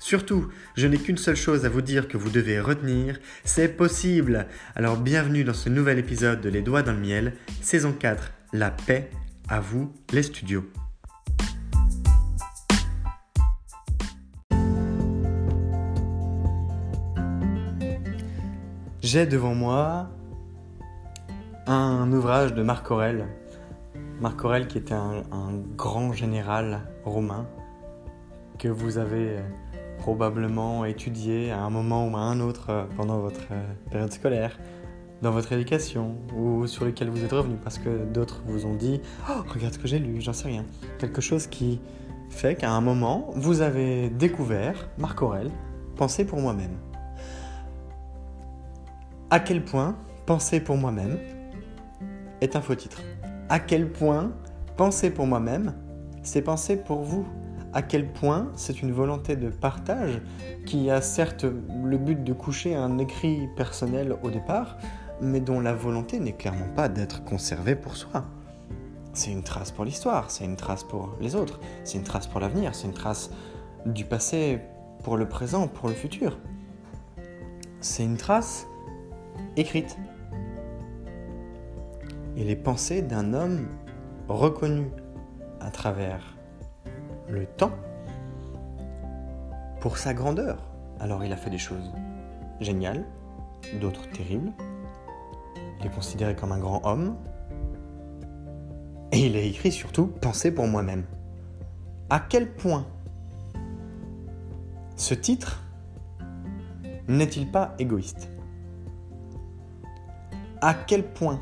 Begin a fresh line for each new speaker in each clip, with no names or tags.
Surtout, je n'ai qu'une seule chose à vous dire que vous devez retenir, c'est possible. Alors bienvenue dans ce nouvel épisode de Les Doigts dans le Miel, saison 4, La paix, à vous les studios. J'ai devant moi un ouvrage de Marc Aurèle. Marc Aurèle qui était un, un grand général romain que vous avez probablement étudié à un moment ou à un autre euh, pendant votre euh, période scolaire, dans votre éducation, ou sur lequel vous êtes revenu, parce que d'autres vous ont dit oh, regarde ce que j'ai lu, j'en sais rien. Quelque chose qui fait qu'à un moment, vous avez découvert Marc Aurel, Penser pour moi-même. À quel point Penser pour moi-même est un faux titre À quel point Penser pour moi-même, c'est penser pour vous à quel point c'est une volonté de partage qui a certes le but de coucher un écrit personnel au départ, mais dont la volonté n'est clairement pas d'être conservée pour soi. C'est une trace pour l'histoire, c'est une trace pour les autres, c'est une trace pour l'avenir, c'est une trace du passé pour le présent, pour le futur. C'est une trace écrite. Et les pensées d'un homme reconnu à travers le temps pour sa grandeur. Alors il a fait des choses géniales, d'autres terribles. Il est considéré comme un grand homme. Et il a écrit surtout Penser pour moi-même. À quel point ce titre n'est-il pas égoïste? À quel point,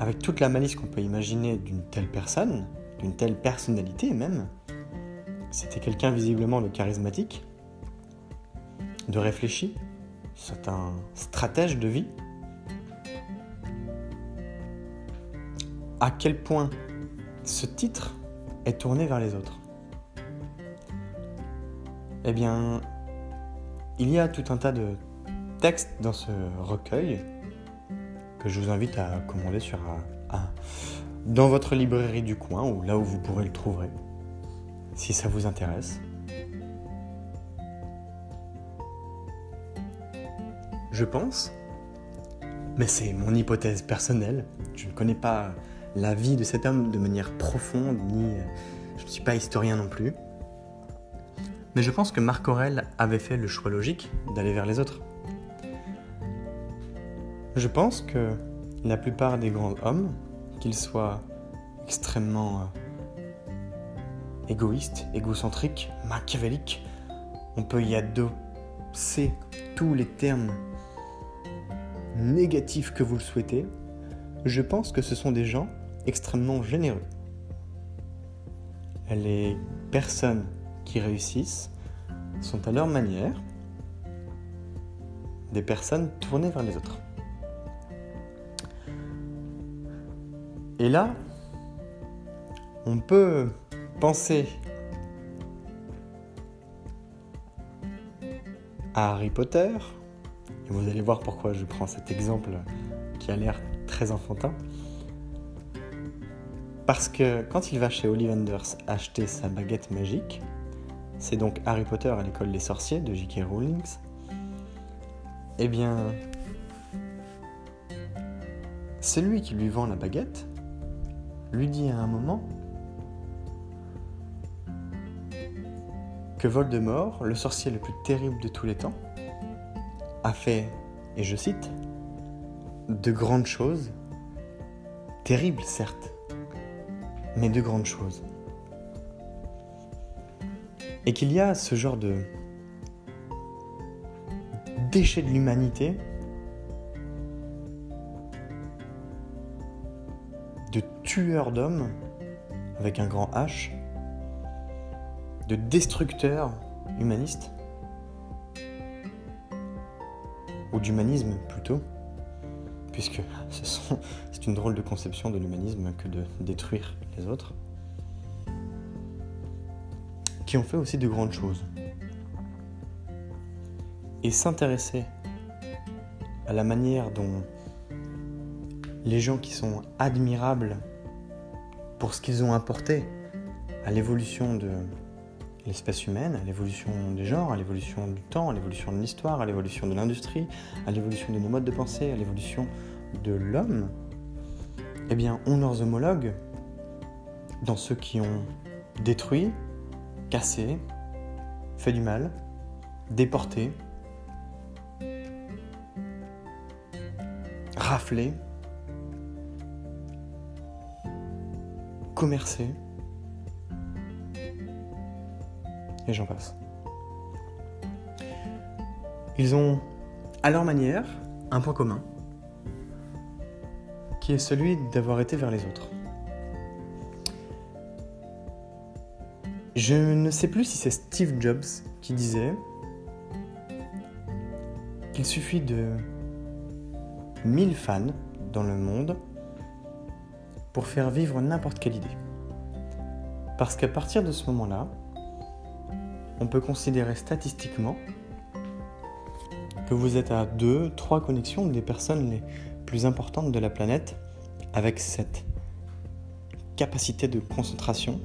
avec toute la malice qu'on peut imaginer d'une telle personne, d'une telle personnalité même. C'était quelqu'un visiblement de charismatique, de réfléchi, c'est un stratège de vie. À quel point ce titre est tourné vers les autres? Eh bien, il y a tout un tas de textes dans ce recueil que je vous invite à commander sur un, dans votre librairie du coin ou là où vous pourrez le trouver, si ça vous intéresse. Je pense, mais c'est mon hypothèse personnelle, je ne connais pas la vie de cet homme de manière profonde, ni je ne suis pas historien non plus, mais je pense que Marc Aurel avait fait le choix logique d'aller vers les autres. Je pense que la plupart des grands hommes qu'il soit extrêmement euh, égoïste, égocentrique, machiavélique. On peut y adosser tous les termes négatifs que vous le souhaitez. Je pense que ce sont des gens extrêmement généreux. Les personnes qui réussissent sont à leur manière des personnes tournées vers les autres. Et là, on peut penser à Harry Potter, et vous allez voir pourquoi je prends cet exemple qui a l'air très enfantin. Parce que quand il va chez Ollivanders acheter sa baguette magique, c'est donc Harry Potter à l'école des sorciers de J.K. Rowling, eh bien, celui qui lui vend la baguette lui dit à un moment que Voldemort, le sorcier le plus terrible de tous les temps, a fait, et je cite, de grandes choses, terribles certes, mais de grandes choses. Et qu'il y a ce genre de déchet de l'humanité, de tueurs d'hommes, avec un grand H, de destructeurs humanistes, ou d'humanisme plutôt, puisque c'est une drôle de conception de l'humanisme que de détruire les autres, qui ont fait aussi de grandes choses. Et s'intéresser à la manière dont les gens qui sont admirables pour ce qu'ils ont apporté à l'évolution de l'espèce humaine, à l'évolution des genres, à l'évolution du temps, à l'évolution de l'histoire, à l'évolution de l'industrie, à l'évolution de nos modes de pensée, à l'évolution de l'homme, eh bien, ont leurs homologues dans ceux qui ont détruit, cassé, fait du mal, déporté, raflé, commercé, et j'en passe. Ils ont, à leur manière, un point commun, qui est celui d'avoir été vers les autres. Je ne sais plus si c'est Steve Jobs qui disait qu'il suffit de 1000 fans dans le monde pour faire vivre n'importe quelle idée. Parce qu'à partir de ce moment-là, on peut considérer statistiquement que vous êtes à deux, trois connexions des personnes les plus importantes de la planète avec cette capacité de concentration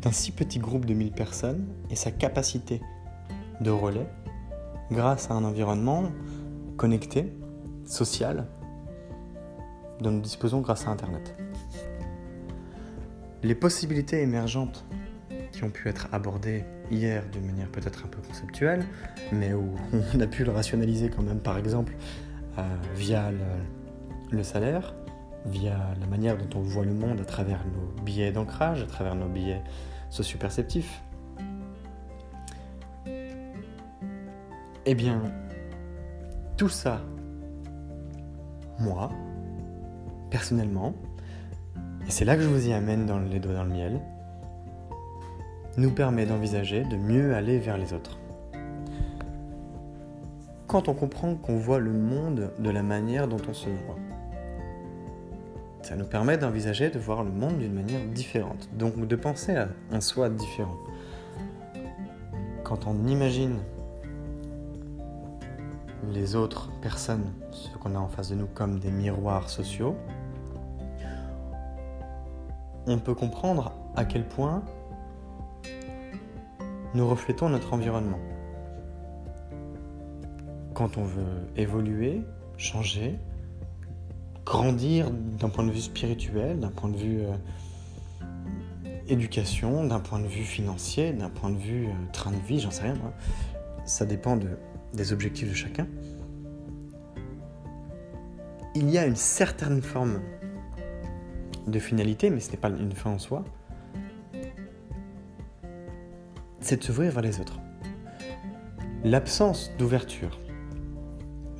d'un si petit groupe de 1000 personnes et sa capacité de relais grâce à un environnement connecté, social, dont nous disposons grâce à Internet. Les possibilités émergentes qui ont pu être abordées hier d'une manière peut-être un peu conceptuelle, mais où on a pu le rationaliser quand même, par exemple, euh, via le, salaire, via la manière dont on voit le monde à travers nos billets d'ancrage, à travers nos billets socio-perceptifs. Eh bien, tout ça, moi, personnellement, et c'est là que je vous y amène dans les doigts dans le miel, nous permet d'envisager de mieux aller vers les autres. Quand on comprend qu'on voit le monde de la manière dont on se voit, ça nous permet d'envisager de voir le monde d'une manière différente, donc de penser à un soi différent. Quand on imagine les autres personnes, ceux qu'on a en face de nous, comme des miroirs sociaux, on peut comprendre à quel point nous reflétons notre environnement. Quand on veut évoluer, changer, grandir d'un point de vue spirituel, d'un point de vue euh, éducation, d'un point de vue financier, d'un point de vue euh, train de vie, j'en sais rien. Ça dépend de, des objectifs de chacun. Il y a une certaine forme de finalité, mais ce n'est pas une fin en soi, c'est de s'ouvrir vers les autres. L'absence d'ouverture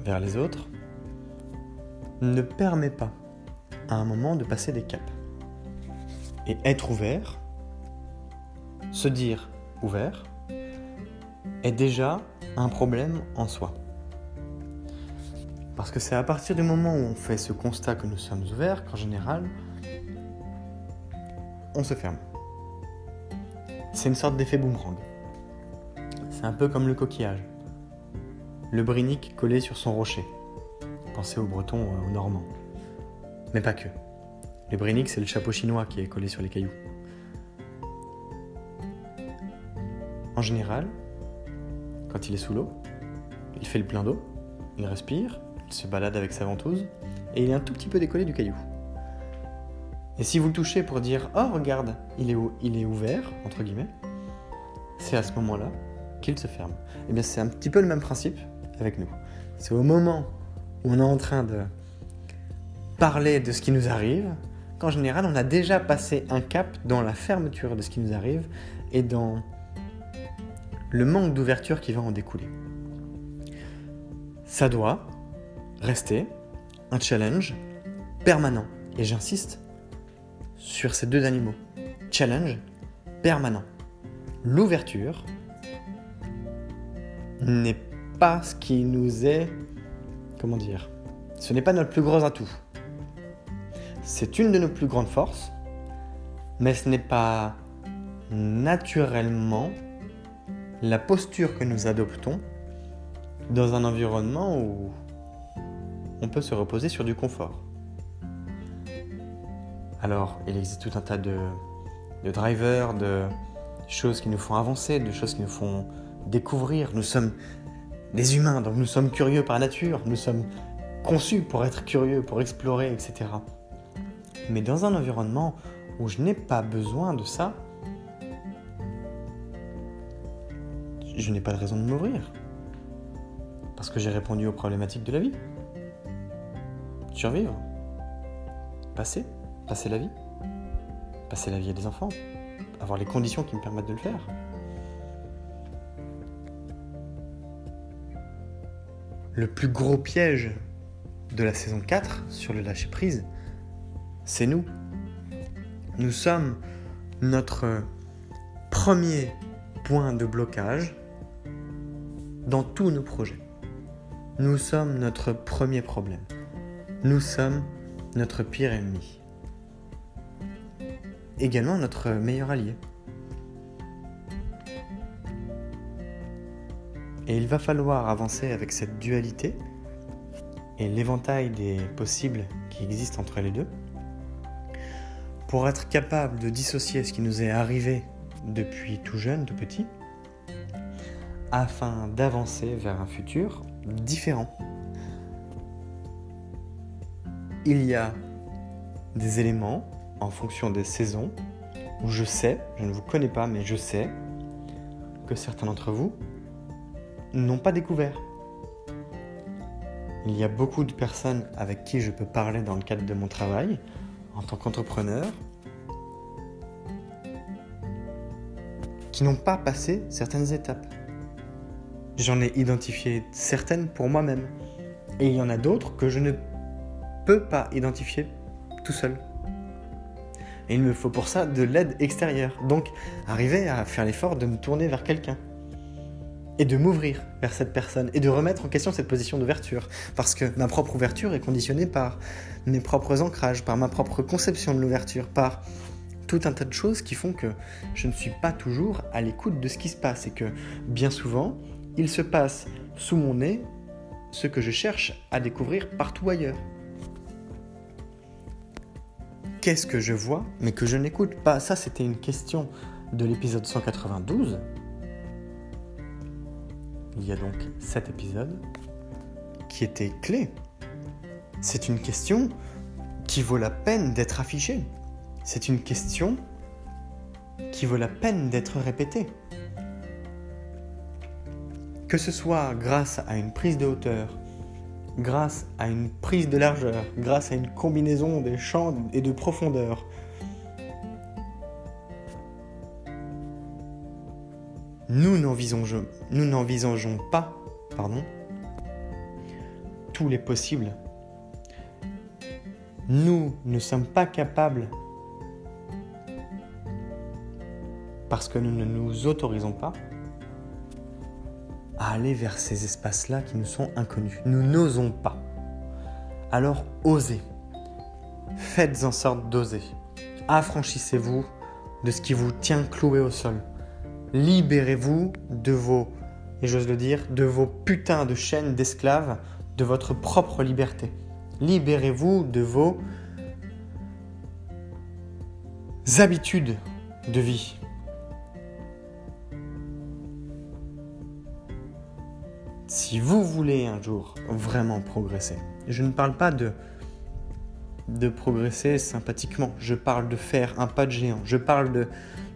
vers les autres ne permet pas à un moment de passer des caps. Et être ouvert, se dire ouvert est déjà un problème en soi. Parce que c'est à partir du moment où on fait ce constat que nous sommes ouverts qu'en général, on se ferme. C'est une sorte d'effet boomerang. C'est un peu comme le coquillage. Le brinic collé sur son rocher. Pensez aux Bretons, euh, aux Normands. Mais pas que. Le brinic, c'est le chapeau chinois qui est collé sur les cailloux. En général, quand il est sous l'eau, il fait le plein d'eau, il respire, il se balade avec sa ventouse, et il est un tout petit peu décollé du caillou. Et si vous le touchez pour dire Oh, regarde, il est, il est ouvert, entre guillemets, c'est à ce moment-là qu'il se ferme. Et eh bien, c'est un petit peu le même principe avec nous. C'est au moment où on est en train de parler de ce qui nous arrive qu'en général, on a déjà passé un cap dans la fermeture de ce qui nous arrive et dans le manque d'ouverture qui va en découler. Ça doit rester un challenge permanent. Et j'insiste sur ces deux animaux. Challenge permanent. L'ouverture n'est pas ce qui nous est... Comment dire Ce n'est pas notre plus gros atout. C'est une de nos plus grandes forces, mais ce n'est pas naturellement la posture que nous adoptons dans un environnement où on peut se reposer sur du confort. Alors, il existe tout un tas de, drivers, de choses qui nous font avancer, de choses qui nous font découvrir. Nous sommes des humains, donc nous sommes curieux par nature, nous sommes conçus pour être curieux, pour explorer, etc. Mais dans un environnement où je n'ai pas besoin de ça, je n'ai pas de raison de m'ouvrir. Parce que j'ai répondu aux problématiques de la vie. Survivre. Passer. Passer la vie. Passer la vie à des enfants. Avoir les conditions qui me permettent de le faire. Le plus gros piège de la saison 4 sur le lâcher prise, c'est nous. Nous sommes notre premier point de blocage dans tous nos projets. Nous sommes notre premier problème. Nous sommes notre pire ennemi. Également notre meilleur allié. Et il va falloir avancer avec cette dualité et l'éventail des possibles qui existent entre les deux pour être capable de dissocier ce qui nous est arrivé depuis tout jeune, tout petit, afin d'avancer vers un futur différent. Il y a des éléments en fonction des saisons où je sais, je ne vous connais pas, mais je sais que certains d'entre vous n'ont pas découvert. Il y a beaucoup de personnes avec qui je peux parler dans le cadre de mon travail en tant qu'entrepreneur qui n'ont pas passé certaines étapes. J'en ai identifié certaines pour moi-même. Et il y en a d'autres que je ne peux pas identifier tout seul. Et il me faut pour ça de l'aide extérieure. Donc, arriver à faire l'effort de me tourner vers quelqu'un. Et de m'ouvrir vers cette personne. Et de remettre en question cette position d'ouverture. Parce que ma propre ouverture est conditionnée par mes propres ancrages, par ma propre conception de l'ouverture, par tout un tas de choses qui font que je ne suis pas toujours à l'écoute de ce qui se passe. Et que bien souvent, il se passe sous mon nez ce que je cherche à découvrir partout ailleurs. Qu'est-ce que je vois mais que je n'écoute pas Ça, c'était une question de l'épisode 192. Il y a donc cet épisode qui était clé. C'est une question qui vaut la peine d'être affichée. C'est une question qui vaut la peine d'être répétée que ce soit grâce à une prise de hauteur, grâce à une prise de largeur, grâce à une combinaison des champs et de profondeur. Nous n'envisageons pas pardon, tous les possibles. Nous ne sommes pas capables parce que nous ne nous autorisons pas à aller vers ces espaces-là qui nous sont inconnus. Nous n'osons pas. Alors osez. Faites en sorte d'oser. Affranchissez-vous de ce qui vous tient cloué au sol. Libérez-vous de vos, et j'ose le dire, de vos putains de chaînes d'esclaves, de votre propre liberté. Libérez-vous de vos habitudes de vie. Si vous voulez un jour vraiment progresser, je ne parle pas de progresser sympathiquement, je parle de faire un pas de géant, je parle de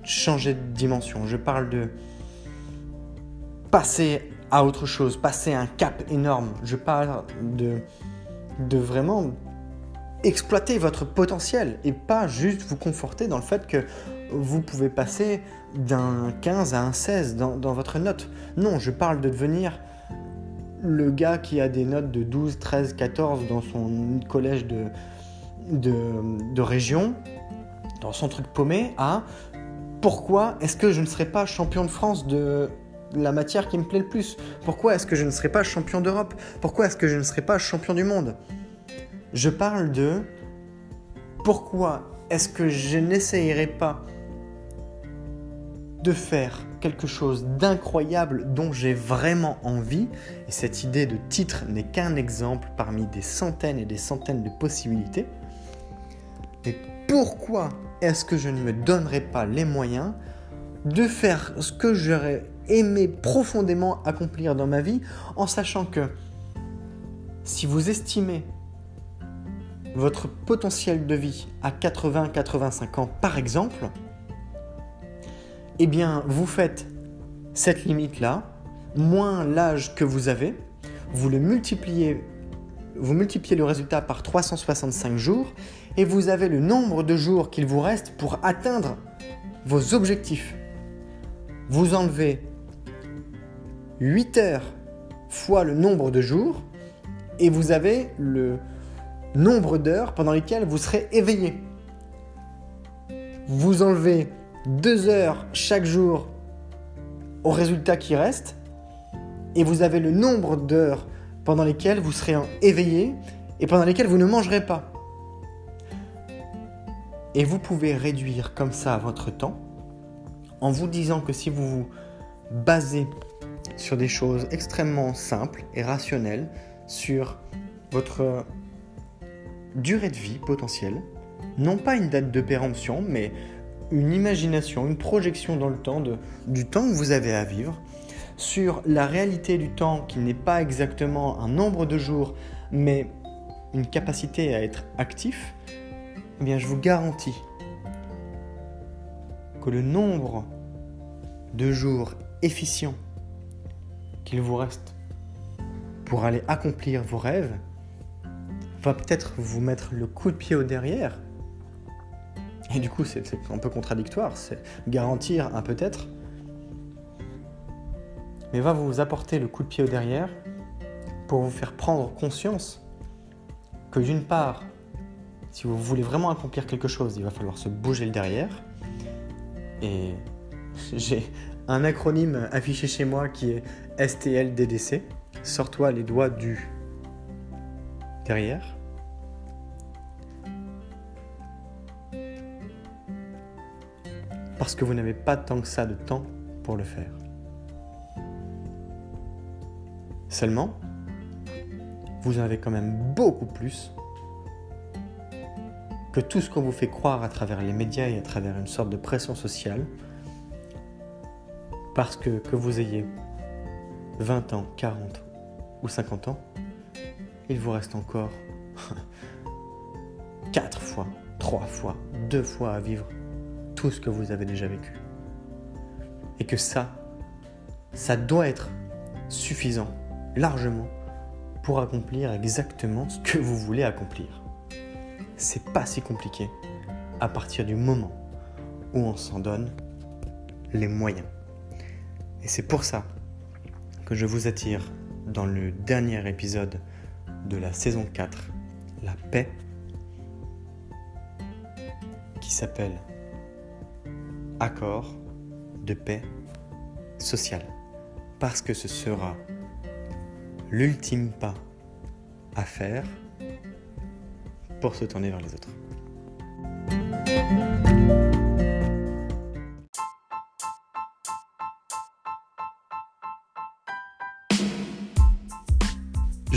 changer de dimension, je parle de passer à autre chose, passer un cap énorme, je parle de de vraiment exploiter votre potentiel et pas juste vous conforter dans le fait que vous pouvez passer d'un 15 à un 16 dans, votre note. Non, je parle de devenir le gars qui a des notes de 12, 13, 14 dans son collège de, de, région, dans son truc paumé, à pourquoi est-ce que je ne serais pas champion de France de la matière qui me plaît le plus? Pourquoi est-ce que je ne serais pas champion d'Europe? Pourquoi est-ce que je ne serais pas champion du monde? Je parle de pourquoi est-ce que je n'essayerai pas de faire quelque chose d'incroyable dont j'ai vraiment envie. Et cette idée de titre n'est qu'un exemple parmi des centaines et des centaines de possibilités. Et pourquoi est-ce que je ne me donnerai pas les moyens de faire ce que j'aurais aimé profondément accomplir dans ma vie en sachant que si vous estimez votre potentiel de vie à 80-85 ans par exemple, eh bien vous faites cette limite-là, moins l'âge que vous avez, vous le multipliez, vous multipliez le résultat par 365 jours et vous avez le nombre de jours qu'il vous reste pour atteindre vos objectifs. Vous enlevez 8 heures fois le nombre de jours et vous avez le nombre d'heures pendant lesquelles vous serez éveillé. Vous enlevez deux heures chaque jour au résultat qui reste et vous avez le nombre d'heures pendant lesquelles vous serez éveillé et pendant lesquelles vous ne mangerez pas. Et vous pouvez réduire comme ça votre temps en vous disant que si vous vous basez sur des choses extrêmement simples et rationnelles, sur votre durée de vie potentielle, non pas une date de péremption, mais une imagination, une projection dans le temps du temps que vous avez à vivre, sur la réalité du temps qui n'est pas exactement un nombre de jours, mais une capacité à être actif, eh je vous garantis que le nombre de jours efficients qu'il vous reste pour aller accomplir vos rêves va peut-être vous mettre le coup de pied au derrière. Et du coup, c'est un peu contradictoire, c'est garantir un peut-être, mais va vous apporter le coup de pied au derrière pour vous faire prendre conscience que d'une part, si vous voulez vraiment accomplir quelque chose, il va falloir se bouger le derrière. Et j'ai un acronyme affiché chez moi qui est STLDDC. Sors-toi les doigts du derrière. Parce que vous n'avez pas tant que ça de temps pour le faire. Seulement, vous en avez quand même beaucoup plus que tout ce qu'on vous fait croire à travers les médias et à travers une sorte de pression sociale. Parce que que vous ayez 20 ans, 40 ou 50 ans, il vous reste encore 4 fois, 3 fois, 2 fois à vivre tout ce que vous avez déjà vécu. Et que ça, ça doit être suffisant, largement, pour accomplir exactement ce que vous voulez accomplir. C'est pas si compliqué à partir du moment où on s'en donne les moyens. Et c'est pour ça que je vous attire dans le dernier épisode de la saison 4, La paix, qui s'appelle Accord de paix sociale. Parce que ce sera l'ultime pas à faire pour se tourner vers les autres.